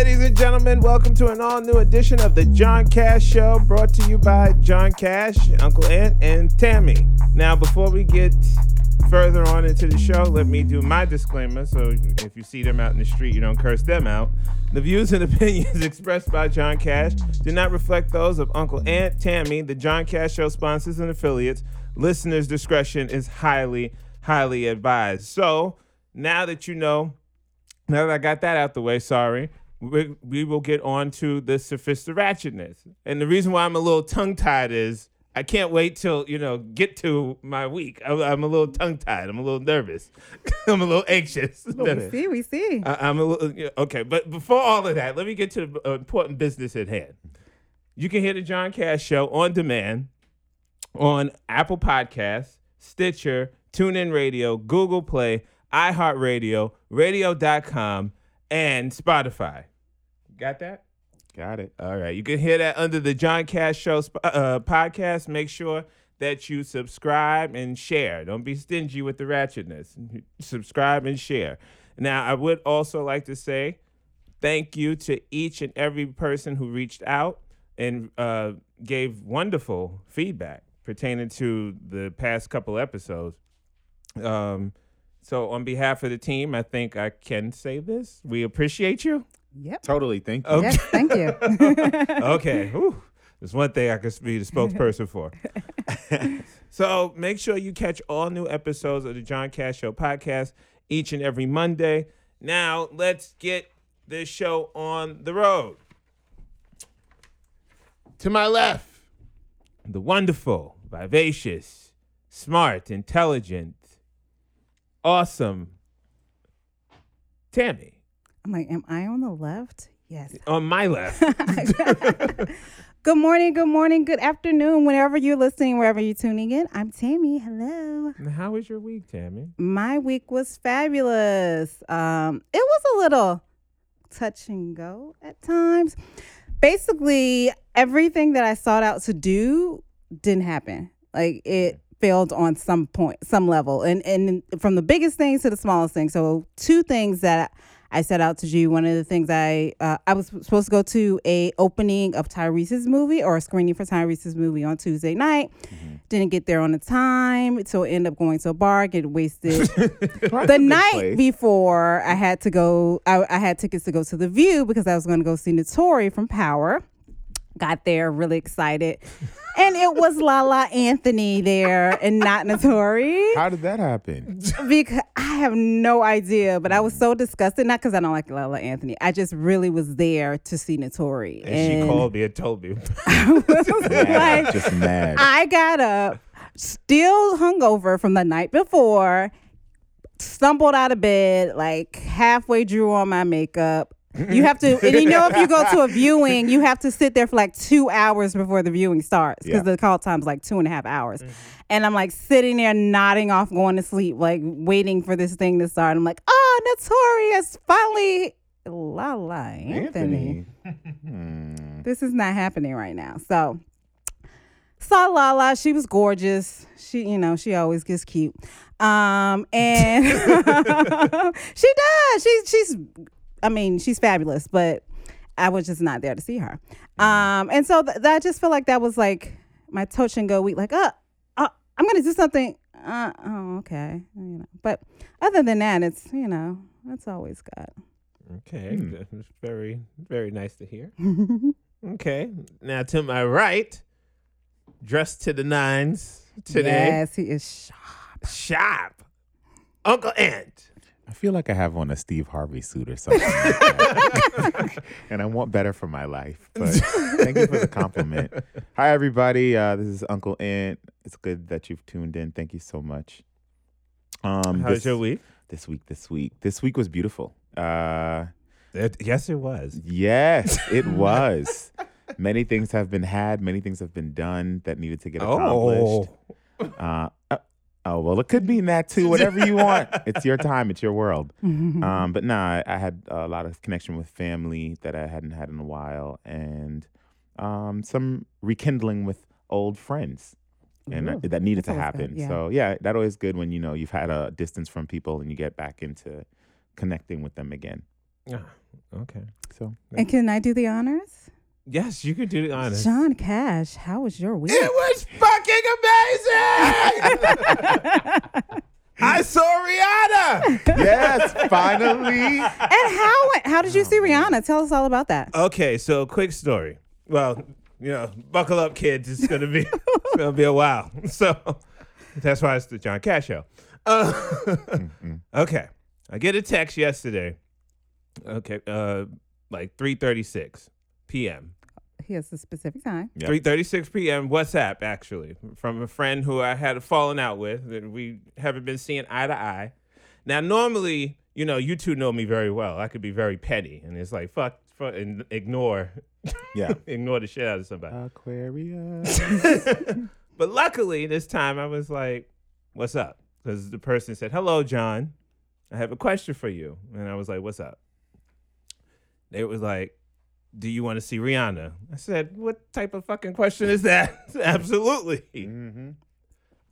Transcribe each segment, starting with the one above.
ladies and gentlemen. Welcome to an all new edition of the John Cash Show, brought to you by John Cash, Uncle Ant, and Tammy. Now, before we get further on into the show, let me do my disclaimer. So, if you see them out in the street, you don't curse them out. The views and opinions expressed by John Cash do not reflect those of Uncle Ant, Tammy, the John Cash Show sponsors and affiliates. Listeners' discretion is highly, highly advised. So, now that you know now that I got that out the way, sorry, we, we will get on to the sophisticated ratchetness. And the reason why I'm a little tongue tied is I can't wait till, you know, get to my week. I'm, I'm a little tongue tied. I'm a little nervous. I'm a little anxious. Oh, we see, we see. I, am a little, okay. But before all of that, let me get to the important business at hand. You can hear the John Cash Show on demand on Apple Podcasts, Stitcher, TuneIn Radio, Google Play, iHeartRadio, radio.com, and Spotify. Got that? Got it. All right. You can hear that under the John Cash Show uh, podcast. Make sure that you subscribe and share. Don't be stingy with the ratchetness. subscribe and share. Now, I would also like to say thank you to each and every person who reached out and uh, gave wonderful feedback pertaining to the past couple episodes. Um, so, on behalf of the team, I think I can say this. We appreciate you. Yep. Totally. Thank you. Okay. Yes, thank you. okay. Whew. There's one thing I could be the spokesperson for. so make sure you catch all new episodes of the John Cash Show podcast each and every Monday. Now, let's get this show on the road. To my left, the wonderful, vivacious, smart, intelligent, awesome Tammy. I'm like, am I on the left? Yes. On my left. good morning, good morning, good afternoon, whenever you're listening, wherever you're tuning in. I'm Tammy. Hello. How was your week, Tammy? My week was fabulous. Um, it was a little touch and go at times. Basically, everything that I sought out to do didn't happen. Like it failed on some point, some level, and and from the biggest things to the smallest things. So two things that I set out to do. One of the things I uh, I was supposed to go to a opening of Tyrese's movie or a screening for Tyrese's movie on Tuesday night. Mm-hmm. Didn't get there on the time, so end up going to a bar, get wasted. the night place. before, I had to go. I, I had tickets to go to the View because I was going to go see Naturi from Power. Got there really excited. and it was Lala Anthony there and not Naturi. How did that happen? Because I have no idea, but I was so disgusted. Not because I don't like Lala Anthony. I just really was there to see Naturi. And, and she called me and told me. I was mad, like, just mad. I got up, still hungover from the night before, stumbled out of bed, like halfway drew on my makeup you have to, and you know, if you go to a viewing, you have to sit there for like two hours before the viewing starts because yeah. the call time's like two and a half hours. Mm-hmm. And I'm like sitting there nodding off, going to sleep, like waiting for this thing to start. I'm like, oh, Notorious finally. La la, Anthony. Anthony. this is not happening right now. So saw Lala. She was gorgeous. She, you know, she always gets cute. Um, and she does. She she's I mean, she's fabulous, but I was just not there to see her. Um, and so th- that I just feel like that was like my touch and go week. Like, uh, uh I'm gonna do something. Uh, oh, okay. You know, but other than that, it's you know, it's always good. Okay, hmm. it's very very nice to hear. okay, now to my right, dressed to the nines today. Yes, he is sharp. Sharp, Uncle Ant. I feel like I have on a Steve Harvey suit or something. Like and I want better for my life. But thank you for the compliment. Hi, everybody. Uh, this is Uncle Ant. It's good that you've tuned in. Thank you so much. Um, How's this, your week? This week, this week. This week was beautiful. Uh, it, yes, it was. Yes, it was. many things have been had, many things have been done that needed to get accomplished. Oh. Uh, uh Oh well, it could be that too. Whatever you want, it's your time, it's your world. um, but nah, I, I, had a lot of connection with family that I hadn't had in a while, and um, some rekindling with old friends, and Ooh, that needed to happen. Good, yeah. So yeah, that always good when you know you've had a distance from people and you get back into connecting with them again. Ah, okay. So And can I do the honors? Yes, you could do the honors. John Cash, how was your week? It was fucking amazing. I saw Rihanna. yes, finally. and how how did you see Rihanna? Tell us all about that. Okay, so quick story. Well, you know, buckle up, kids. It's gonna be it's gonna be a while. So that's why it's the John Cash show. Uh, okay, I get a text yesterday. Okay, uh, like three thirty six p.m. Here's the specific time. Yep. Three thirty six p.m. WhatsApp actually from a friend who I had fallen out with that we haven't been seeing eye to eye. Now normally, you know, you two know me very well. I could be very petty, and it's like fuck, fuck and ignore, Yeah. ignore the shit out of somebody. Aquarius. but luckily, this time I was like, "What's up?" Because the person said, "Hello, John. I have a question for you," and I was like, "What's up?" They was like, "Do you want to see Rihanna?" I said, "What type of fucking question is that?" Absolutely. hmm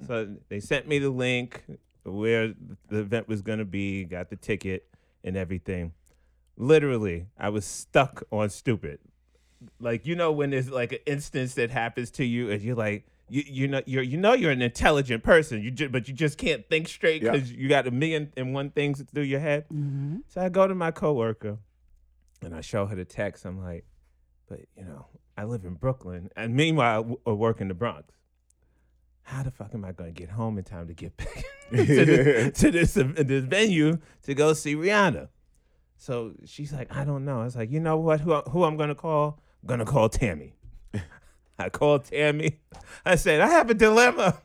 So they sent me the link where the event was going to be, got the ticket and everything. Literally, I was stuck on stupid. Like you know when there's like an instance that happens to you and you're like you you know you're you know you're an intelligent person, you just, but you just can't think straight Yeah. because you got a million and one things through your head. Mm-hmm. So I go to my coworker and I show her the text. I'm like, but you know, I live in Brooklyn, and meanwhile, I I work in the Bronx. How the fuck am I going to get home in time to get back to this, to this, uh, this venue to go see Rihanna? So she's like, I don't know. I was like, you know what? Who, who I'm going to call? I'm going to call Tammy. I called Tammy. I said, I have a dilemma.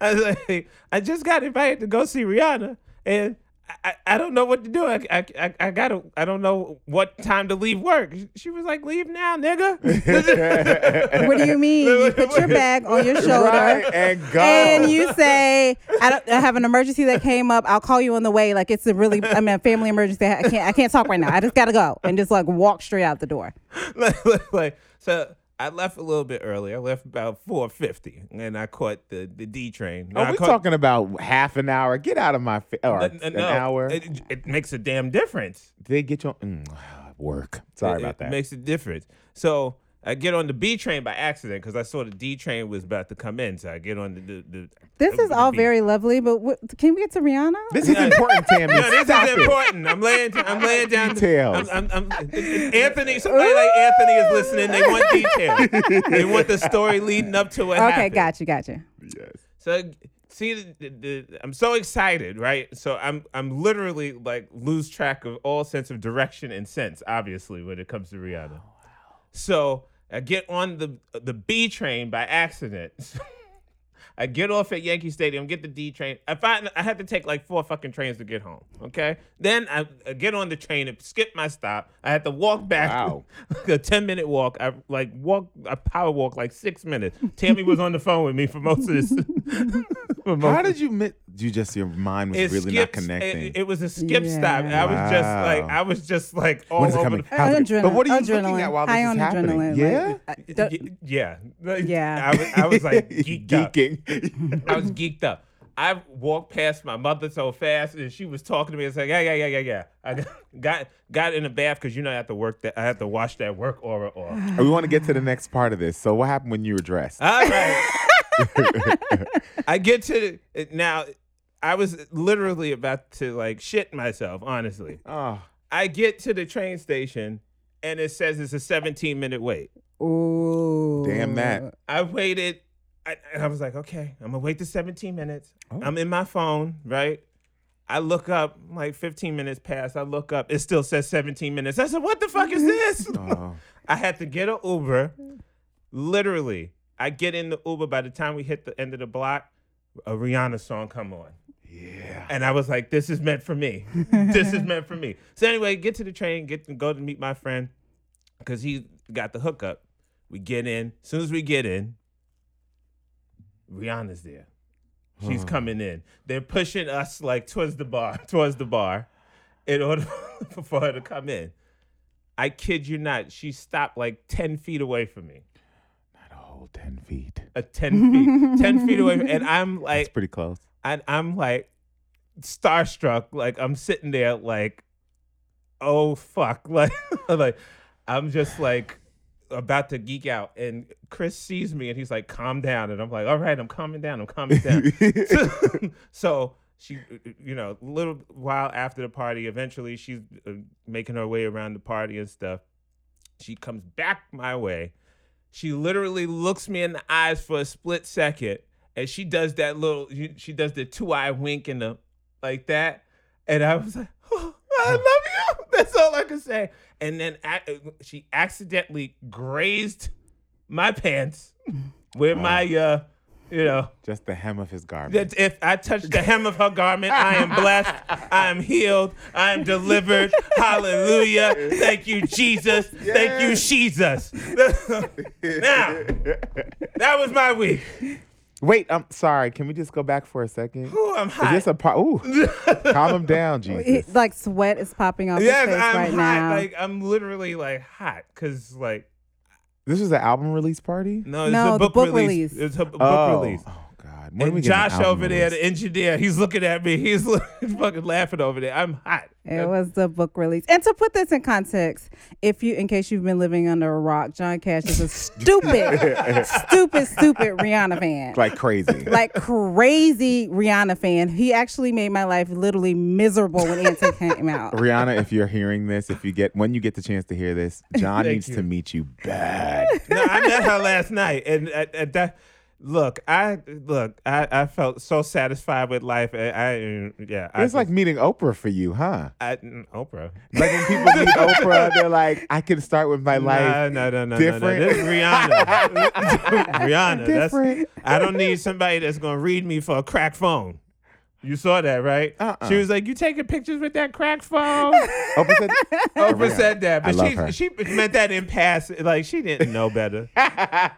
I was like, I just got invited to go see Rihanna, and I, I, don't know what to do. I, I, I, I gotta, I don't know what time to leave work. She was like, leave now, nigga. What do you mean? You put your bag on your shoulder. Right, and go. And you say, I, don't, I have an emergency that came up. I'll call you on the way. Like it's a really, I mean, a family emergency. I can't, I can't talk right now. I just gotta go and just like walk straight out the door. like, like, so I left a little bit early. I left about four fifty, and I caught the the D train. Are we caught- talking about half an hour? Get out of my face. Or an no, hour. It, it makes a damn difference. Did they get you on mm, work. Sorry It- about it that. makes a difference. So I get on the B train by accident because I saw the D train was about to come in. So I get on the. the, the This is the all B. very lovely, but what, can we get to Rihanna? this is important, Tammy. No, this Stop is it. important. I'm laying. I'm laying down. Details. I'm, I'm, I'm, Anthony. Somebody like Anthony is listening. They want details. they want the story leading up to what okay, happened. got you, got you. Yes. So see, the, the, the, I'm so excited, right? So I'm I'm literally like lose track of all sense of direction and sense, obviously, when it comes to Rihanna. Oh, so I get on the the B train by accident. I get off at Yankee Stadium, get the D train. I find I had to take like four fucking trains to get home. Okay, then I, I get on the train and skip my stop. I had to walk back, Wow. a ten minute walk. I like walk, I power walk like six minutes. Tammy was on the phone with me for most of this. How did you miss? You just your mind was it really not connecting. It, it was a skip stop. Yeah. I was just like, I was just like all when is it over coming? the How's it- Adrenaline- but what are you adrenaline. looking at while this High is on happening? adrenaline, yeah, like, I- Y- don't- yeah, Yeah. I was, I was like geeked up. geeking. I was geeked up. I walked past my mother so fast, and she was talking to me. and saying, "Yeah, yeah, yeah, yeah, yeah." I got got, got in the bath because you know I have to work that. I have to wash that work aura off. we want to get to the next part of this. So, what happened when you were dressed? All right. I get to the, now. I was literally about to like shit myself. Honestly, oh, I get to the train station, and it says it's a 17 minute wait. Ooh. damn that! I waited. I, I was like, okay, I'm gonna wait the 17 minutes. Oh. I'm in my phone, right? I look up, like 15 minutes past. I look up, it still says 17 minutes. I said, what the fuck is this? Oh, I had to get an Uber. Literally, I get in the Uber. By the time we hit the end of the block, a Rihanna song come on. Yeah. And I was like, this is meant for me. this is meant for me. So anyway, get to the train, get to go to meet my friend, because he got the hookup. We get in. As soon as we get in, Rihanna's there. She's Huh. coming in. They're pushing us like towards the bar, towards the bar, in order for her to come in. I kid you not, she stopped like 10 feet away from me. Not a whole ten feet. A 10 feet, 10 feet away. From, and I'm That's like, pretty close. And I'm like starstruck. Like I'm sitting there, like oh fuck, like like I'm just like about to geek out, and Chris sees me and he's like, "Calm down," and I'm like, "All right, I'm calming down. I'm calming down." so, so she, you know, a little while after the party, eventually she's uh, making her way around the party and stuff. She comes back my way. She literally looks me in the eyes for a split second, and she does that little. She does the two eye wink and the like that, and I was like, oh, "I love you." That's all I can say. And then she accidentally grazed my pants with my uh you know, just the hem of his garment. If I touch the hem of her garment, I am blessed. I am healed. I am delivered. Hallelujah. Thank you, Jesus. Yes. Thank you, Jesus. now, that was my week. Wait, I'm sorry. Can we just go back for a second? Ooh, I'm hot. Is this a part? Ooh, calm him down, Jesus. like sweat is popping off yes, his face I'm right hot. now. Like I'm literally like hot because like this was an album release party? No, it's no, a book, book release. release. It's a book oh. release. When and Josh over there, the engineer, he's looking at me. He's, he's fucking laughing over there. I'm hot. It was the book release. And to put this in context, if you, in case you've been living under a rock, John Cash is a stupid, stupid, stupid Rihanna fan. Like crazy. Like crazy Rihanna fan. He actually made my life literally miserable when Anti came out. Rihanna, if you're hearing this, if you get when you get the chance to hear this, John needs you. to meet you bad. no, I met her last night, and at, at that Look, I look, I, I felt so satisfied with life. I, I yeah, it's I like meeting Oprah for you, huh? I, mm, Oprah. Like when people meet Oprah, they're like, I can start with my life. No, no, no, different. no, no. This is Rihanna. Rihanna. Different. That's, I don't need somebody that's gonna read me for a crack phone. You saw that, right? Uh-uh. She was like, "You taking pictures with that crack phone?" Oprah said, Oprah said that, but she she meant that in pass. Like she didn't know better.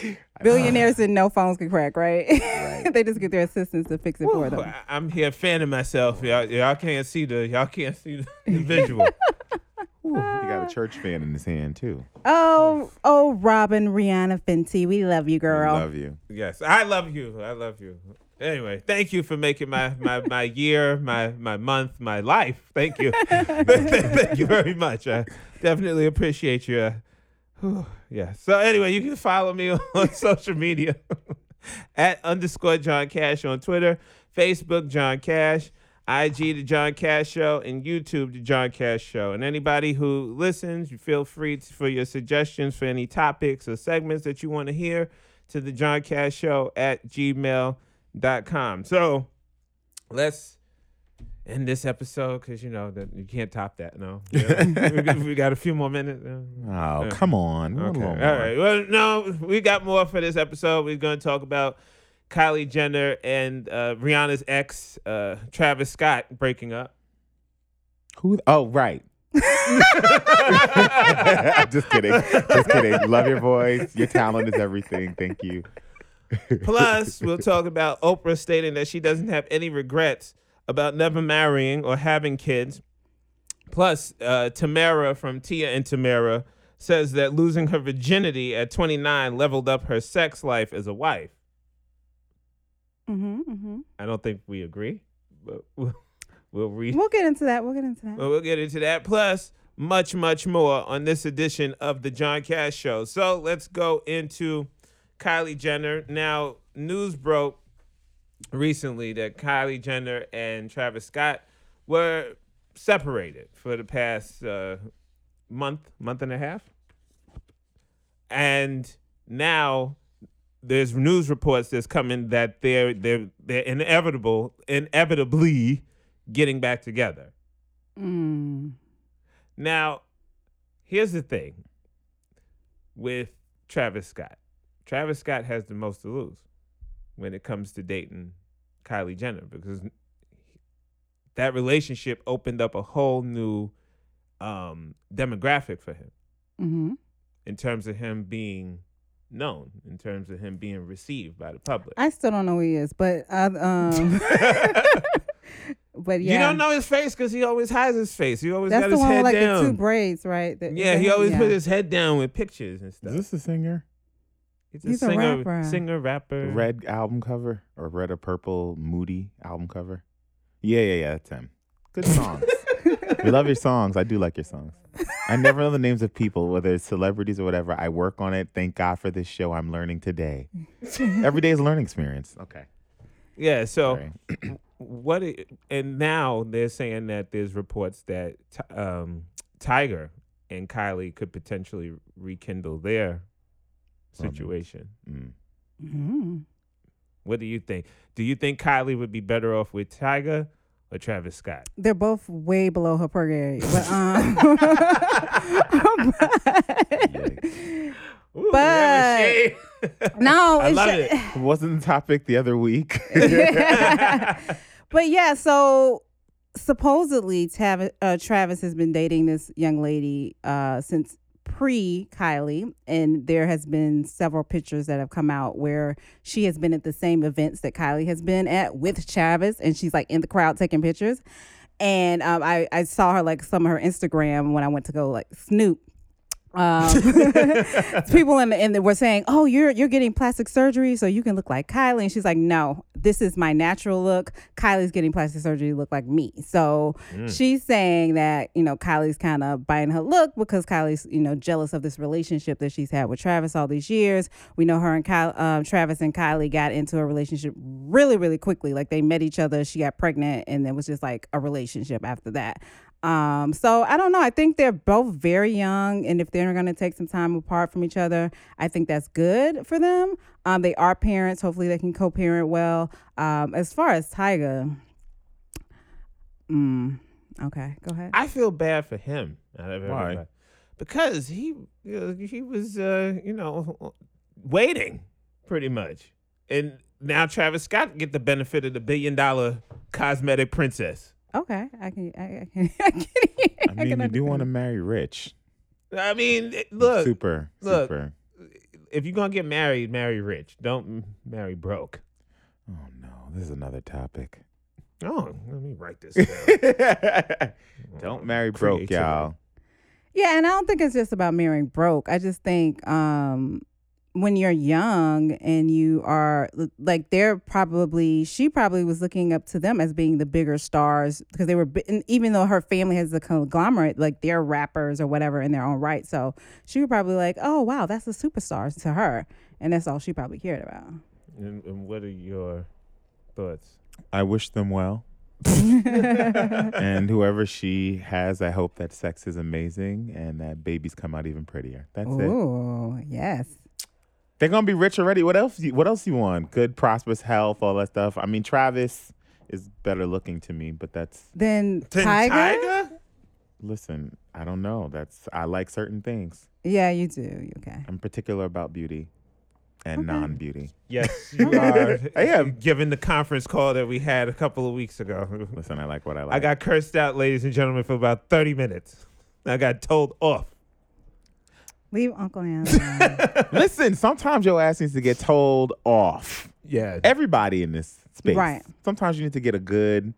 Billionaires and no phones can crack, right? right. they just get their assistants to fix it for them. I'm here fanning myself. Y'all, y'all can't see the y'all can't see the, the visual. Ooh, he got a church fan in his hand too. Oh, oh, Robyn, Rihanna, Fenty, we love you, girl. We love you. Yes, I love you. I love you. Anyway, thank you for making my my my year, my my month, my life. Thank you. thank you very much. I definitely appreciate you. Yeah. So anyway, you can follow me on social media at underscore John Cash on Twitter, Facebook John Cash, IG the John Cash Show, and YouTube the John Cash Show. And anybody who listens, you feel free to, for your suggestions for any topics or segments that you want to hear to the John Cash Show at gmail.com. So let's in this episode because you know that you can't top that. No, we, got a few more minutes. Oh, yeah. come on! Okay. All right. Well, no, we got more for this episode. We're going to talk about Kylie Jenner and uh, Rihanna's ex, uh, Travis Scott, breaking up. Who? Oh, right. just kidding. Just kidding. Love your voice. Your talent is everything. Thank you. Plus, we'll talk about Oprah stating that she doesn't have any regrets about never marrying or having kids. Plus, uh, Tamara from Tia and Tamara says that losing her virginity at 29 leveled up her sex life as a wife. Mm-hmm, mm-hmm. I don't think we agree, but we'll, we'll read. We'll get into that. We'll get into that. Well, we'll get into that. Plus, much, much more on this edition of the John Cash Show. So let's go into Kylie Jenner. Now, news broke recently that Kylie Jenner and Travis Scott were separated for the past uh, month, month and a half. And now there's news reports that's coming that they're they're they're inevitable inevitably getting back together. Mm. Now, here's the thing with Travis Scott. Travis Scott has the most to lose when it comes to dating Kylie Jenner because that relationship opened up a whole new um, demographic for him mm-hmm. in terms of him being known, in terms of him being received by the public. I still don't know who he is, but I, um, but yeah, you don't know his face because he always hides his face. He always That's got the his one head with, like down. The two braids, right? The, yeah, he always yeah. put his head down with pictures and stuff. Is this a singer? He's a He's singer, a rapper. singer, rapper. Red album cover or red or purple moody album cover. Yeah, yeah, yeah. That's him. Good songs. we love your songs. I do like your songs. I never know the names of people, whether it's celebrities or whatever. I work on it. Thank God for this show. I'm learning today. Every day is a learning experience. Okay. Yeah. So, what? It, and now they're saying that there's reports that um, Tyga and Kylie could potentially rekindle their situation. Mm. Mm-hmm. What do you think? Do you think Kylie would be better off with Tyga or Travis Scott? They're both way below her pay grade. But, um, Ooh, but no, I love it. it. Wasn't the topic the other week. but yeah, so supposedly Tav- uh, Travis has been dating this young lady uh, since pre Kylie, and there has been several pictures that have come out where she has been at the same events that Kylie has been at with Travis, and she's like in the crowd taking pictures. And um, I I saw her like some of her Instagram when I went to go like snoop, um, people in the, in the were saying, "Oh, you're you're getting plastic surgery so you can look like Kylie," and she's like, "No, this is my natural look. Kylie's getting plastic surgery to look like me." So mm. she's saying that you know Kylie's kind of buying her look because Kylie's you know jealous of this relationship that she's had with Travis all these years. We know her and Kyle, um, Travis and Kylie got into a relationship really really quickly. Like they met each other, she got pregnant, and it was just like a relationship after that. Um, so I don't know. I think they're both very young, and if they're going to take some time apart from each other, I think that's good for them. Um, they are parents. Hopefully, they can co-parent well. Um, as far as Tyga, mm, okay, go ahead. I feel bad for him. Why? Because he he was uh, you know waiting pretty much, and now Travis Scott get the benefit of the billion dollar cosmetic princess. Okay, I can. I, I can. I can. I mean, I you do want to marry rich. I mean, look, super, look, super. If you're gonna get married, marry rich. Don't marry broke. Oh no, this is another topic. Oh, let me write this down. Don't marry broke, y'all. Yeah, and I don't think it's just about marrying broke. I just think um, when you're young and you are like they're probably she probably was looking up to them as being the bigger stars because they were even though her family has a conglomerate like they're rappers or whatever in their own right so she was probably like oh wow that's a superstar to her and that's all she probably cared about and, and what are your thoughts i wish them well and whoever she has, I hope that sex is amazing and that babies come out even prettier. That's Ooh, it. Oh, yes. They're gonna be rich already. What else? What else you want? Good, prosperous health, all that stuff. I mean, Travis is better looking to me, but that's then Tyga. Tyga? Listen, I don't know. That's I like certain things. Yeah, you do. Okay. I'm particular about beauty and okay. non-beauty. Yes, you are. I am. Given the conference call that we had a couple of weeks ago. Listen, I like what I like. I got cursed out, ladies and gentlemen, for about 30 minutes. I got told off. Leave Uncle Ant Listen, sometimes your ass needs to get told off. Yeah. Everybody in this space. Right. Sometimes you need to get a good,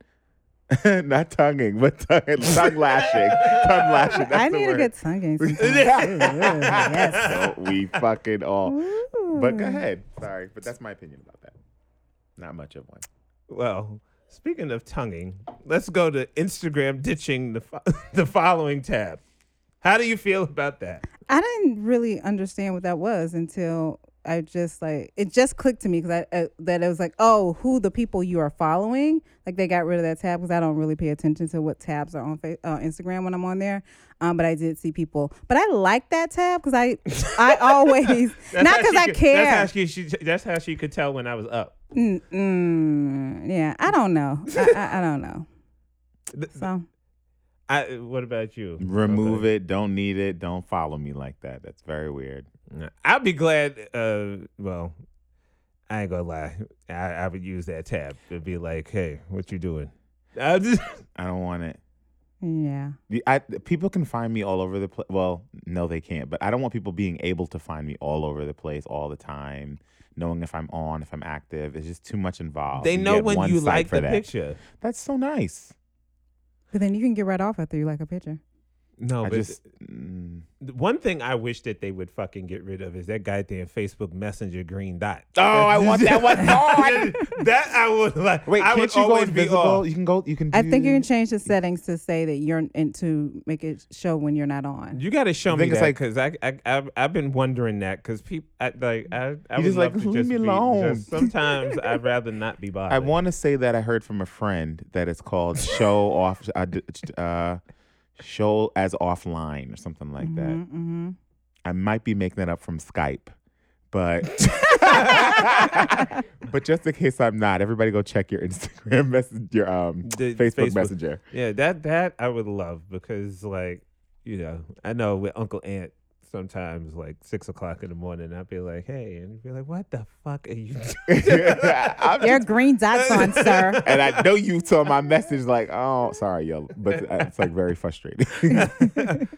not tonguing, but tongue, tongue lashing. tongue lashing. That's I need word. a good tonguing yes. So we fucking all. Ooh. But go ahead. Sorry, but that's my opinion about that. Not much of one. Well, speaking of tonguing, let's go to Instagram ditching the, fo- the following tab. How do you feel about that? I didn't really understand what that was until I just like it just clicked to me because I uh, that it was like oh who the people you are following? Like they got rid of that tab because I don't really pay attention to what tabs are on uh, Instagram when I'm on there um but I did see people. But I like that tab because I I always not because I could, care that's how she, she, that's how she could tell when I was up. Mm-mm, yeah I don't know. I, I, I don't know. So I, what about you? Remove okay. it. Don't need it. Don't follow me like that. That's very weird. I'd be glad. Uh, well, I ain't gonna lie. I, I would use that tab to be like, "Hey, what you doing?" I, just, I don't want it. Yeah. I, people can find me all over the place. Well, no, they can't. But I don't want people being able to find me all over the place all the time, knowing if I'm on, if I'm active. It's just too much involved. They know when you like the that. picture. That's so nice. But then you can get right off after you like a picture. No, I but just mm, one thing I wish that they would fucking get rid of is that goddamn Facebook Messenger green dot. Oh, I want that one gone. that I would like. Wait, I can't would you go be invisible? You can go. You can. I think you can change the settings to say that you're in to make it show when you're not on. You got to show I me that because I, I I've, I've been wondering that because people I, like I I You would just like, to leave just me be- alone. just- sometimes I'd rather not be bothered. I want to say that I heard from a friend that it's called show off, uh, uh, show as offline or something like that. Mm-hmm. I might be making that up from Skype, but but just in case I'm not, everybody go check your Instagram message, your um The Facebook, Facebook. Messenger. Yeah, that that I would love because like you know I know with Uncle Ant sometimes like six o'clock in the morning I'd be like hey and you'd be like what the fuck are you doing? I'm There are green dots on, sir. and I know you saw my message like, oh, sorry, yo, but uh, it's like very frustrating.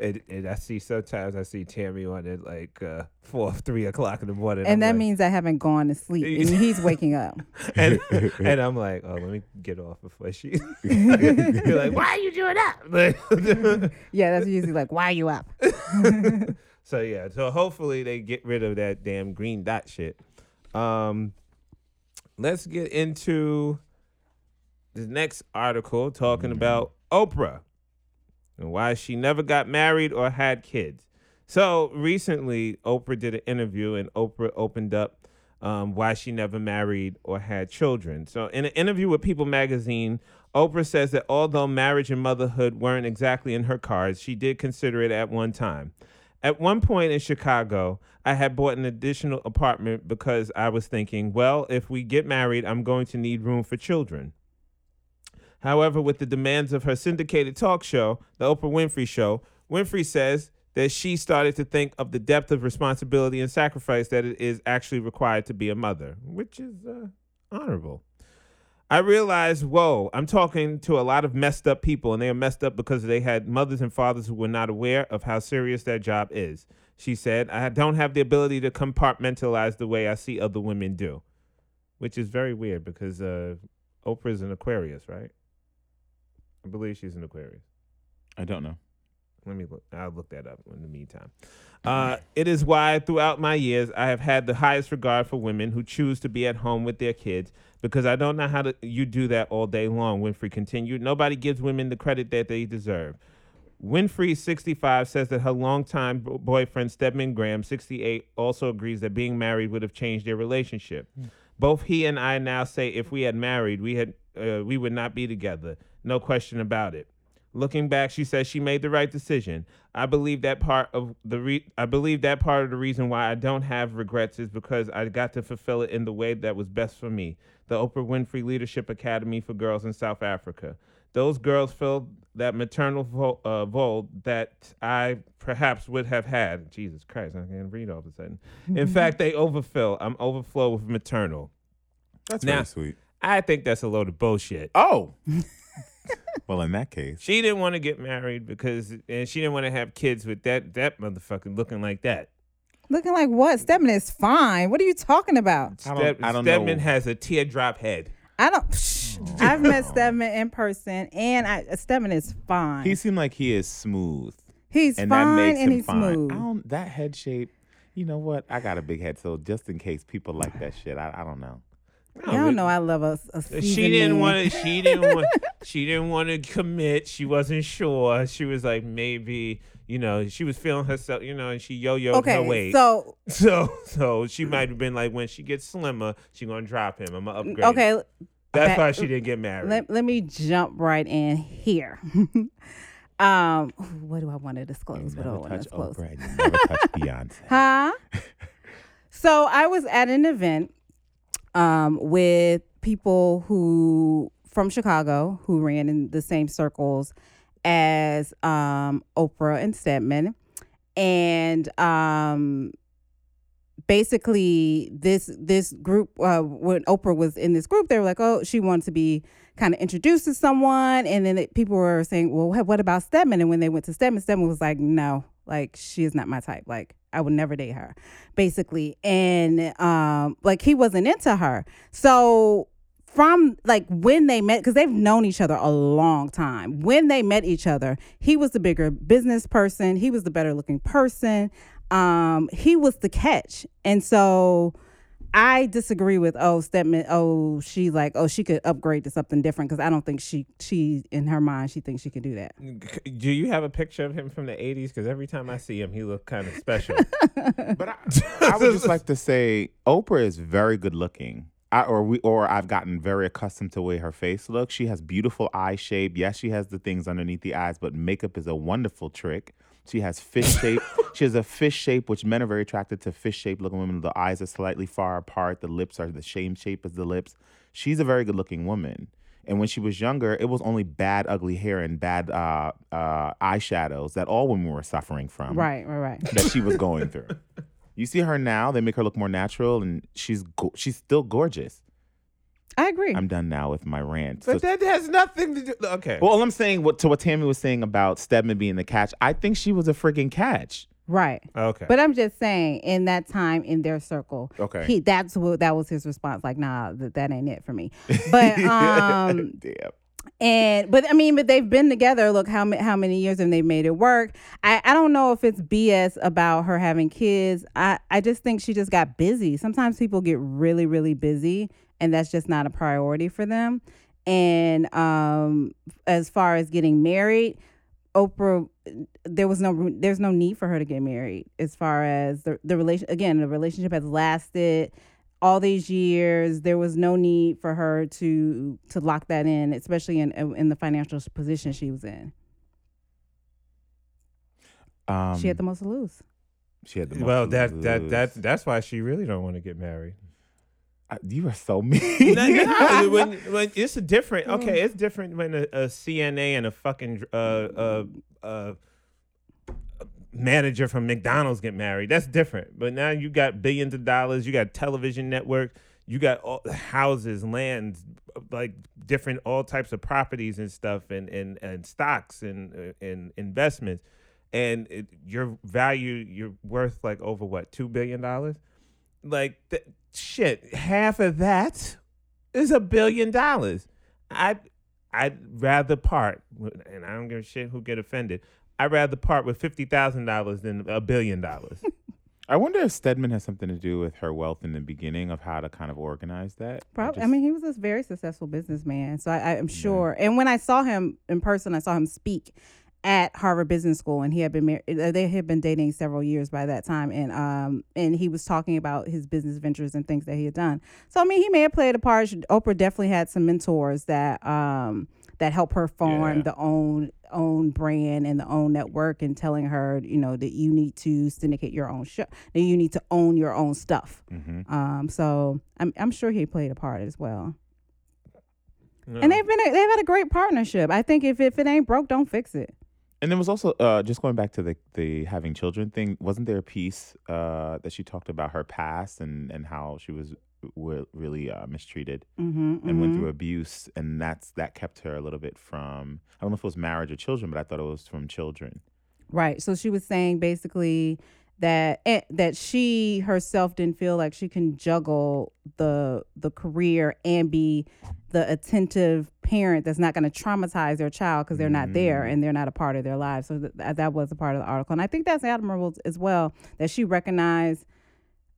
and, and I see sometimes I see Tammy on it like uh, four three o'clock in the morning And I'm that like- means I haven't gone to sleep. And he's waking up. and, and I'm like, oh, let me get off before she. You're like, why are you doing that? Yeah, that's usually like, why are you up? so yeah, so hopefully they get rid of that damn green dot shit. Um, let's get into the next article talking about Oprah and why she never got married or had kids. So recently, Oprah did an interview, and Oprah opened up um, why she never married or had children. So, in an interview with People magazine, Oprah says that although marriage and motherhood weren't exactly in her cards, she did consider it at one time. At one point in Chicago, I had bought an additional apartment because I was thinking, well, if we get married, I'm going to need room for children. However, with the demands of her syndicated talk show, The Oprah Winfrey Show, Winfrey says that she started to think of the depth of responsibility and sacrifice that it is actually required to be a mother, which is uh, honorable. I realized, whoa, I'm talking to a lot of messed up people, and they are messed up because they had mothers and fathers who were not aware of how serious their job is. She said, I don't have the ability to compartmentalize the way I see other women do, which is very weird because uh, Oprah's an Aquarius, right? I believe she's an Aquarius. I don't know. Let me look. I'll look that up in the meantime. Uh, it is why throughout my years I have had the highest regard for women who choose to be at home with their kids because I don't know how to you do that all day long. Winfrey continued. Nobody gives women the credit that they deserve. Winfrey, 65, says that her longtime boyfriend, Stedman Graham, 68, also agrees that being married would have changed their relationship. Both he and I now say if we had married, we had uh, we would not be together. No question about it. Looking back, she says she made the right decision. I believe that part of the re- I believe that part of the reason why I don't have regrets is because I got to fulfill it in the way that was best for me. The Oprah Winfrey Leadership Academy for Girls in South Africa. Those girls filled that maternal vo- uh, void that I perhaps would have had. Jesus Christ, I can't read all of a sudden. In fact, they overfill. I'm overflow with maternal. That's Now- very sweet. I think that's a load of bullshit. Oh. well, in that case, She didn't want to get married because, and she didn't want to have kids with that that motherfucker looking like that. Looking like what? Stedman is fine. What are you talking about? I don't- Step- I don't Stedman know. has a teardrop head. I don't. I've met Stedman in person, and I, uh, Stedman is fine. he seemed like he is smooth, he's and that fine, makes and him he's fine. smooth. I don't, that head shape. You know what? I got a big head, so just in case people like that shit, I, I don't know. I don't know I love a, a She didn't want want to. She didn't want. She didn't want to commit. She wasn't sure. She was like maybe. You know, she was feeling herself. You know, and she yo-yoed her Okay, weight. so so, so she might have been like, when she gets slimmer, she gonna drop him. I'm gonna upgrade. okay, that's back- why she didn't get married. let, let me jump right in here. um, what do I want to disclose? What do I want to disclose? Oprah. and you Never touch Beyonce. Huh? so I was at an event um, with people who from Chicago who ran in the same circles as um, Oprah and Stedman, and um, basically this this group uh, when Oprah was in this group, they were like, oh, she wanted to be kind of introduced to someone, and then it, people were saying, well, what- about Stedman? And when they went to Stedman, Stedman was like, no, like she is not my type. Like I would never date her, basically, and um, like he wasn't into her. So from like when they met because they've known each other a long time when they met each other he was the bigger business person he was the better looking person um he was the catch and so I disagree with oh Stedman. Oh, she like oh she could upgrade to something different because I don't think she she in her mind she thinks she can do that. Do you have a picture of him from the '80s? Because every time I see him, he look kind of special. but I, I would just like to say Oprah is very good looking. I, or we or I've gotten very accustomed to the way her face looks. She has beautiful eye shape. Yes, she has the things underneath the eyes, but makeup is a wonderful trick. She has fish shape. she has a fish shape, which men are very attracted to fish shape looking women. The eyes are slightly far apart. The lips are the same shape as the lips. She's a very good looking woman. And when she was younger, it was only bad, ugly hair and bad uh, uh, eyeshadows that all women were suffering from. Right, right, right. That she was going through. you see her now; they make her look more natural, and she's go- she's still gorgeous. I agree. I'm done now with my rant. But so, that has nothing to do. Okay. Well, I'm saying what to what Tammy was saying about Stedman being the catch. I think she was a freaking catch. Right. Okay. But I'm just saying, in that time in their circle, okay, he that's what that was his response. Like, nah, that, that ain't it for me. But um, damn. And but I mean, but they've been together. Look how how many years and they've made it work. I I don't know if it's BS about her having kids. I I just think she just got busy. Sometimes people get really really busy and that's just not a priority for them. And um, as far as getting married, Oprah, there was no there's no need for her to get married. As far as the the relation, again, the relationship has lasted all these years. There was no need for her to to lock that in, especially in in the financial position she was in. Um, she had the most to lose. She had the most well. That that that that's why she really don't want to get married you are so mean. no, no, when, when it's a different. Okay, it's different when a, a CNA and a fucking uh, uh, uh, manager from McDonald's get married. That's different. But now you got billions of dollars. You got television network. You got all, houses, lands, like different all types of properties and stuff, and and and stocks and uh, and investments. And it, your value, you're worth like over what two billion dollars. Like th- shit, half of that is a billion dollars. I I'd rather part, and I don't give a shit who get offended. I'd rather part with fifty thousand dollars than a billion dollars. I wonder if Stedman has something to do with her wealth in the beginning of how to kind of organize that. Probably. I, just, I mean, he was a very successful businessman, so I, am sure. Yeah. And when I saw him in person, I saw him speak at Harvard Business School, and he had been married. Uh, they had been dating several years by that time, and um, and he was talking about his business ventures and things that he had done. So I mean, he may have played a part. Oprah definitely had some mentors that um that helped her form yeah. the own own brand and the own network, and telling her, you know, that you need to syndicate your own show, that you need to own your own stuff. Mm-hmm. Um, so I'm I'm sure he played a part as well. No. And they've been a, they've had a great partnership. I think if if it ain't broke, don't fix it. And there was also uh, just going back to the the having children thing. Wasn't there a piece uh, that she talked about her past and and how she was w- really uh, mistreated mm-hmm, and mm-hmm. went through abuse, and that's that kept her a little bit from. I don't know if it was marriage or children, but I thought it was from children. Right. So she was saying basically that that she herself didn't feel like she can juggle the the career and be the attentive parent that's not going to traumatize their child because they're mm. not there mm. and they're not a part of their lives. So th- that was a part of the article, and I think that's admirable as well that she recognized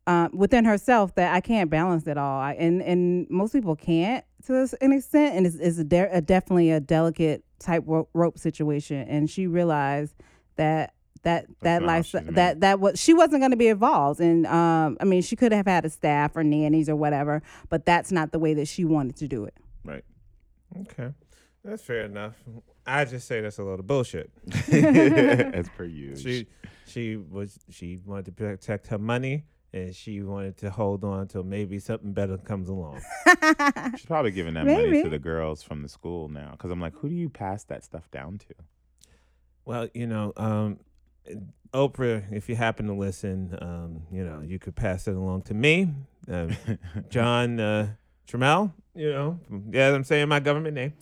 uh, within herself that I can't balance it all, I, and and most people can't to an extent, and it's, it's a, de- a definitely a delicate type rope situation, and she realized that that that life that that was she wasn't going to be involved and um i mean she could have had a staff or nannies or whatever but that's not the way that she wanted to do it right okay that's fair enough i just say that's a lot of bullshit as per you she she was she wanted to protect her money and she wanted to hold on till maybe something better comes along. She's probably giving that maybe. money to the girls from the school now. Because I'm like, who do you pass that stuff down to? Well, you know, um, Oprah, if you happen to listen, um, you know, you could pass it along to me, uh, John uh, Trammell, you know, yeah, I'm saying my government name.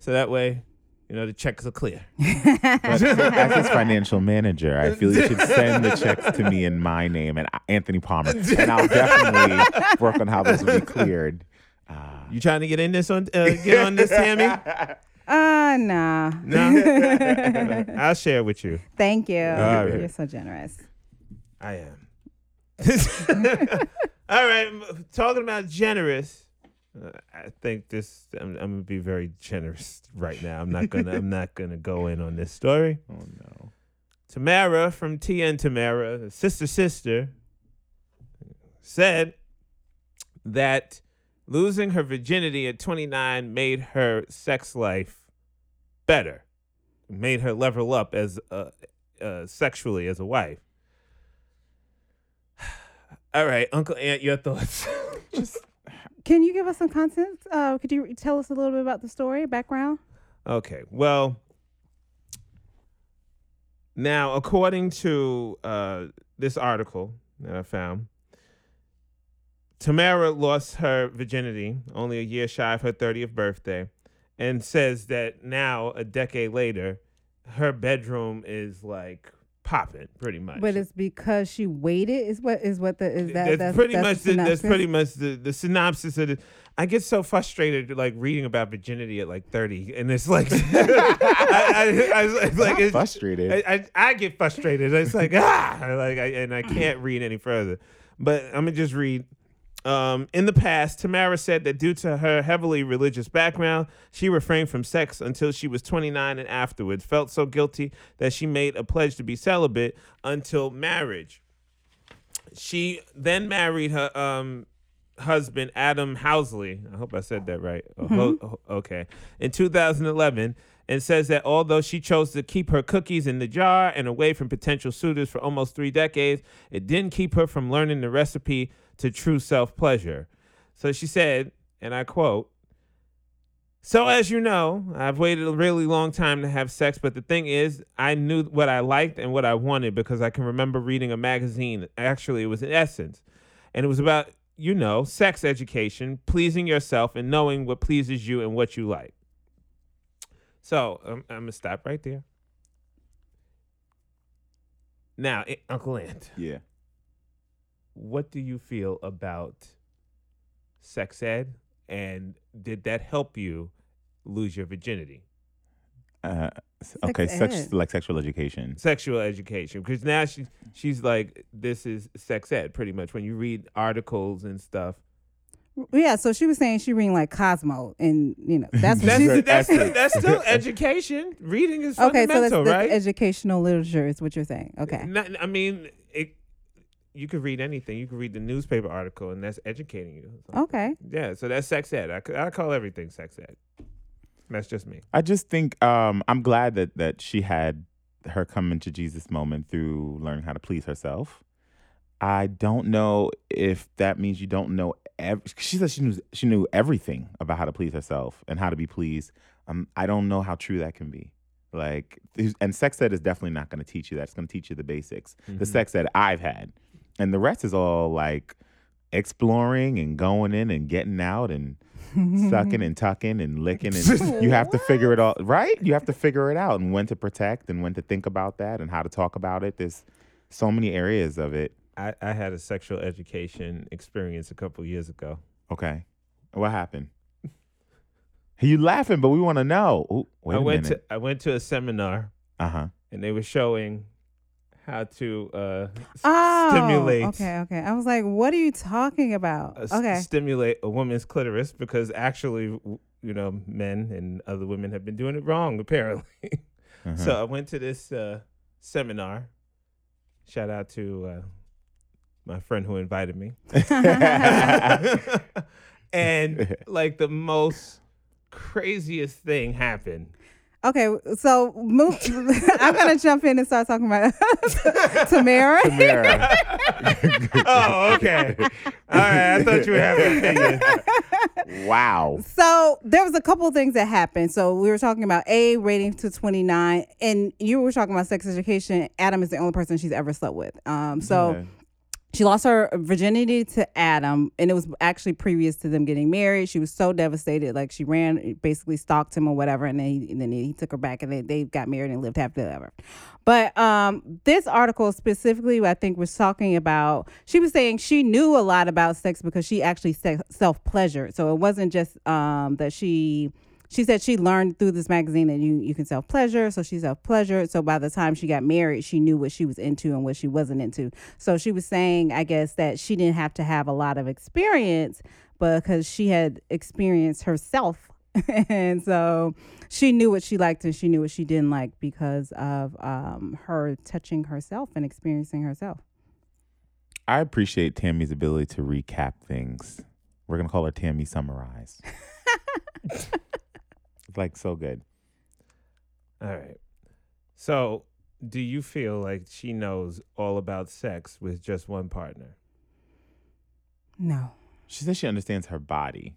So that way, you know, the checks are clear. as his financial manager, I feel you should send the checks to me in my name and Anthony Palmer. And I'll definitely work on how this will be cleared Uh, you trying to get in this on uh, get on this, Tammy? Uh nah. No. I'll share with you. Thank you. You're so generous. I am. All right, talking about generous. Uh, I think this. I'm, I'm, gonna be very generous right now. I'm not gonna. I'm not gonna go in on this story. Oh no. Tamara from Tia and Tamara, sister sister, said that losing her virginity at 29 made her sex life better, made her level up as uh, uh, sexually as a wife. All right, Uncle Ant, your thoughts. Just can you give us some context? Uh, could you tell us a little bit about the story, background? Okay, well, now according to uh, this article that I found, Tamera lost her virginity only a year shy of her 30th birthday and says that now, a decade later, her bedroom is like popping pretty much. But it's because she waited. Is what is what the is that? That's, that's pretty that's much. The, that's pretty much the, the synopsis of it. I get so frustrated like reading about virginity at like thirty, and it's like I, I, I, I like it's, frustrated. I, I, get frustrated. It's like ah, like I, and I can't read any further. But I'm gonna just read um, in the past, Tamera said that due to her heavily religious background, she refrained from sex until she was 29 and afterwards felt so guilty that she made a pledge to be celibate until marriage. She then married her um, husband, Adam Housley. I hope I said that right. Oh, mm-hmm. okay. In 2011, and says that although she chose to keep her cookies in the jar and away from potential suitors for almost three decades, it didn't keep her from learning the recipe to true self pleasure. So she said, and I quote, so, as you know, I've waited a really long time to have sex, but the thing is, I knew what I liked and what I wanted because I can remember reading a magazine. Actually, it was in Essence, and it was about, you know, sex education, pleasing yourself, and knowing what pleases you and what you like. So, um, I'm going to stop right there. Now, Uncle Ant. Yeah what do you feel about sex ed, and did that help you lose your virginity? Uh, okay, sex, like sexual education. Sexual education, because now she she's like, this is sex ed, pretty much. When you read articles and stuff. Yeah, so she was saying she reading like Cosmo, and you know that's that's, that's, that's, that's, still education. Reading is okay. So that's, that's right? educational literature is what you're saying. Okay. Not, I mean, it, you could read anything. You could read the newspaper article, and that's educating you. So, okay. Yeah, so that's sex ed. I, I call everything sex ed. That's just me. I just think um, I'm glad that that she had her come into Jesus moment through learning how to please herself. I don't know if that means you don't know. Ev- she said she knew she knew everything about how to please herself and how to be pleased. Um, I don't know how true that can be. Like, and sex ed is definitely not going to teach you that. It's going to teach you the basics. Mm-hmm. The sex ed I've had and the rest is all like exploring and going in and getting out and sucking and tucking and licking and you have to figure it all right? You have to figure it out and when to protect and when to think about that and how to talk about it. There's so many areas of it. I, I had a sexual education experience a couple years ago. Okay. What happened? You laughing but we want to know. Ooh, i went minute. to i went to a seminar uh-huh. and they were showing how to uh, oh, stimulate. Okay, okay. I was like, what are you talking about? Uh, okay. stimulate a woman's clitoris because actually, you know, men and other women have been doing it wrong apparently. Uh-huh. So I went to this uh, seminar. Shout out to uh, my friend who invited me. and like the most craziest thing happened Okay, so move. I'm gonna jump in and start talking about Tamera. Tamera. oh, okay. All right. I thought you were having an opinion. Wow. So there was a couple things that happened. So we were talking about a rating to 29, and you were talking about sex education. Adam is the only person she's ever slept with. Um, so. Yeah she lost her virginity to Adam, and it was actually previous to them getting married. She was so devastated, like she ran, basically stalked him or whatever, and then he, and then he took her back, and they, they got married and lived happily ever. But um, this article specifically, I think, was talking about. She was saying she knew a lot about sex because she actually self pleasured, so it wasn't just um, that she she said she learned through this magazine that you, you can self pleasure. So she self pleasured. So by the time she got married, she knew what she was into and what she wasn't into. So she was saying, I guess, that she didn't have to have a lot of experience, because she had experienced herself. and so she knew what she liked and she knew what she didn't like because of um, her touching herself and experiencing herself. I appreciate Tammy's ability to recap things. We're going to call her Tammy Summarize. like so good. All right. So, do you feel like she knows all about sex with just one partner? No. She says she understands her body.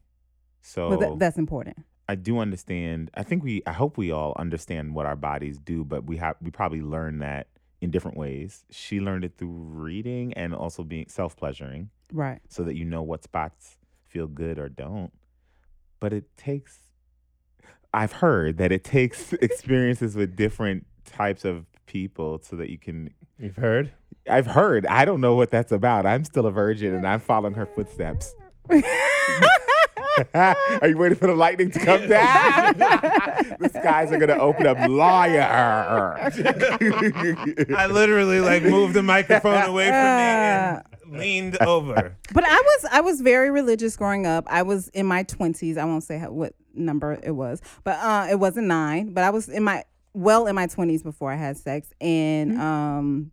So well, th- that's important. I do understand. I think we I hope we all understand what our bodies do, but we have we probably learn that in different ways. She learned it through reading and also being self-pleasuring. Right. So that you know what spots feel good or don't. But it takes I've heard that it takes experiences with different types of people so that you can. You've heard? I've heard. I don't know what that's about. I'm still a virgin and I'm following her footsteps. are you waiting for the lightning to come down? the skies are gonna open up, liar. I literally like moved the microphone away from me and leaned over. But I was I was very religious growing up. I was in my twenties. I won't say how, what number it was, but uh, it wasn't nine. But I was in my well in my twenties before I had sex, and mm-hmm. um,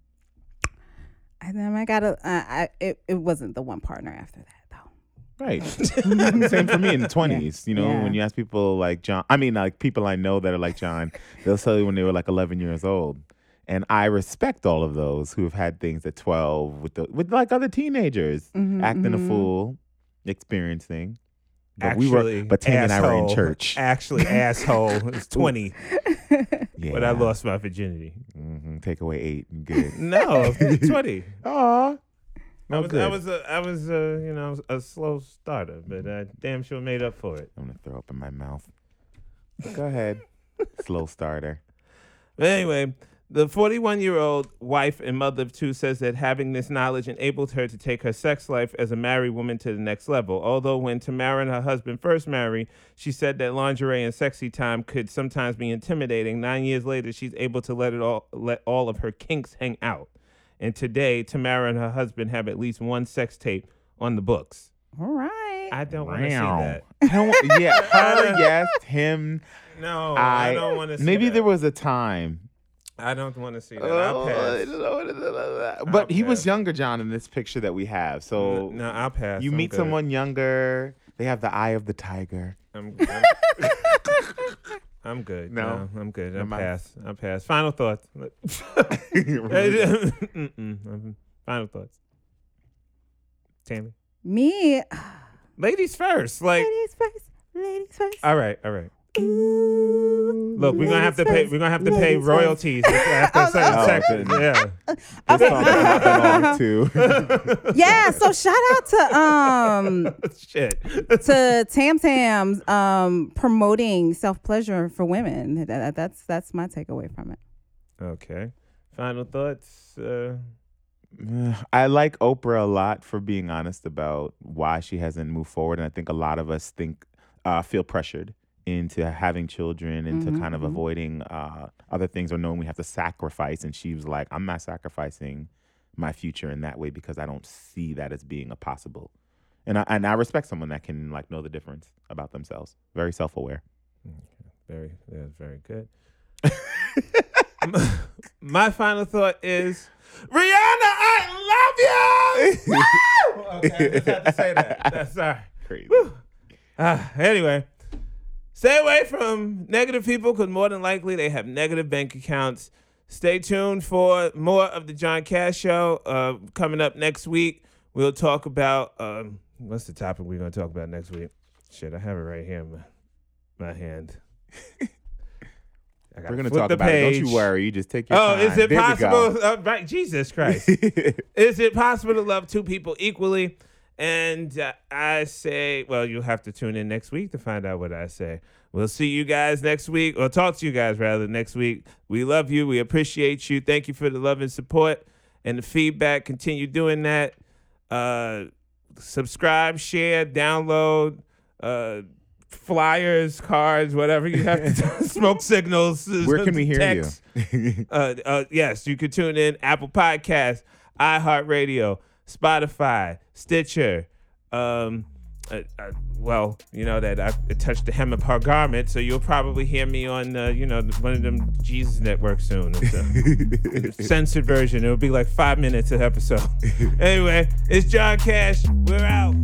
and then I got a. Uh, I it it wasn't the one partner after that. Though. Right. Same for me in the 20s. Yeah. You know, yeah. when you ask people like John, I mean, like people I know that are like John, they'll tell you when they were like 11 years old. And I respect all of those who have had things at 12 with the, with like other teenagers mm-hmm, acting mm-hmm. a fool, experiencing. But actually, we were, but Tam and I were in church. Actually, asshole. It's twenty. yeah. But I lost my virginity. Mm-hmm. Take away eight. Good. no, twenty. Aw. No I was, good. I was, a, I was, a, you know, a slow starter, but I damn sure made up for it. I'm gonna throw up in my mouth. Go ahead, slow starter. But anyway, the 41 year old wife and mother of two says that having this knowledge enabled her to take her sex life as a married woman to the next level. Although, when Tamera and her husband first married, she said that lingerie and sexy time could sometimes be intimidating. Nine years later, she's able to let it all let all of her kinks hang out. And today, Tamera and her husband have at least one sex tape on the books. All right. I don't want to see that. Don't, yeah, her, yes, him. No, I, I don't want to see Maybe that. there was a time I don't want to see that. I'll oh, pass. But I'll he pass. was younger, John, in this picture that we have. So no, I'll pass. You I'm meet good. someone younger. They have the eye of the tiger. I'm, I'm, I'm good. No? no, I'm good. I'll pass. I'll pass. Final thoughts. Final thoughts. Tammy. Me. Ladies first. Like ladies first. Ladies first. All right. All right. Look, we're gonna have to pay. We're gonna have to pay royalties after a certain section. Yeah. Okay. too. yeah. So shout out to um shit to Tam Tams um promoting self pleasure for women. That, that's that's my takeaway from it. Okay. Final thoughts. Uh, I like Oprah a lot for being honest about why she hasn't moved forward, and I think a lot of us think uh, feel pressured into having children, into mm-hmm, kind of mm-hmm. avoiding uh, other things, or knowing we have to sacrifice. And she was like, "I'm not sacrificing my future in that way because I don't see that as being a possible." And I and I respect someone that can like know the difference about themselves. Very self aware. Okay. Very, yeah, very good. my final thought is Rihanna, I love you. okay, I just had to say that. That's sorry. Crazy. Uh, anyway, Stay away from negative people because more than likely they have negative bank accounts. Stay tuned for more of the John Cash Show. Uh, coming up next week, we'll talk about um, what's the topic we're going to talk about next week? Shit, I have it right here in my, my hand. We're gonna talk about page. it. Don't you worry. You just take your oh, time. is it there possible? Uh, right, Jesus Christ. is it possible to love two people equally? And uh, I say, well, you'll have to tune in next week to find out what I say. We'll see you guys next week, or talk to you guys rather next week. We love you. We appreciate you. Thank you for the love and support and the feedback. Continue doing that. Uh, subscribe, share, download. Uh, flyers, cards, whatever you have to smoke signals. Where can we hear text. you? uh, uh, yes, you can tune in Apple Podcasts, iHeartRadio, Spotify, Stitcher. Um, uh, uh, well, you know that I touched the hem of her garment, so you'll probably hear me on, uh, you know, one of them Jesus networks soon. It's a censored version. It'll be like five minutes an episode. anyway, it's John Cash. We're out.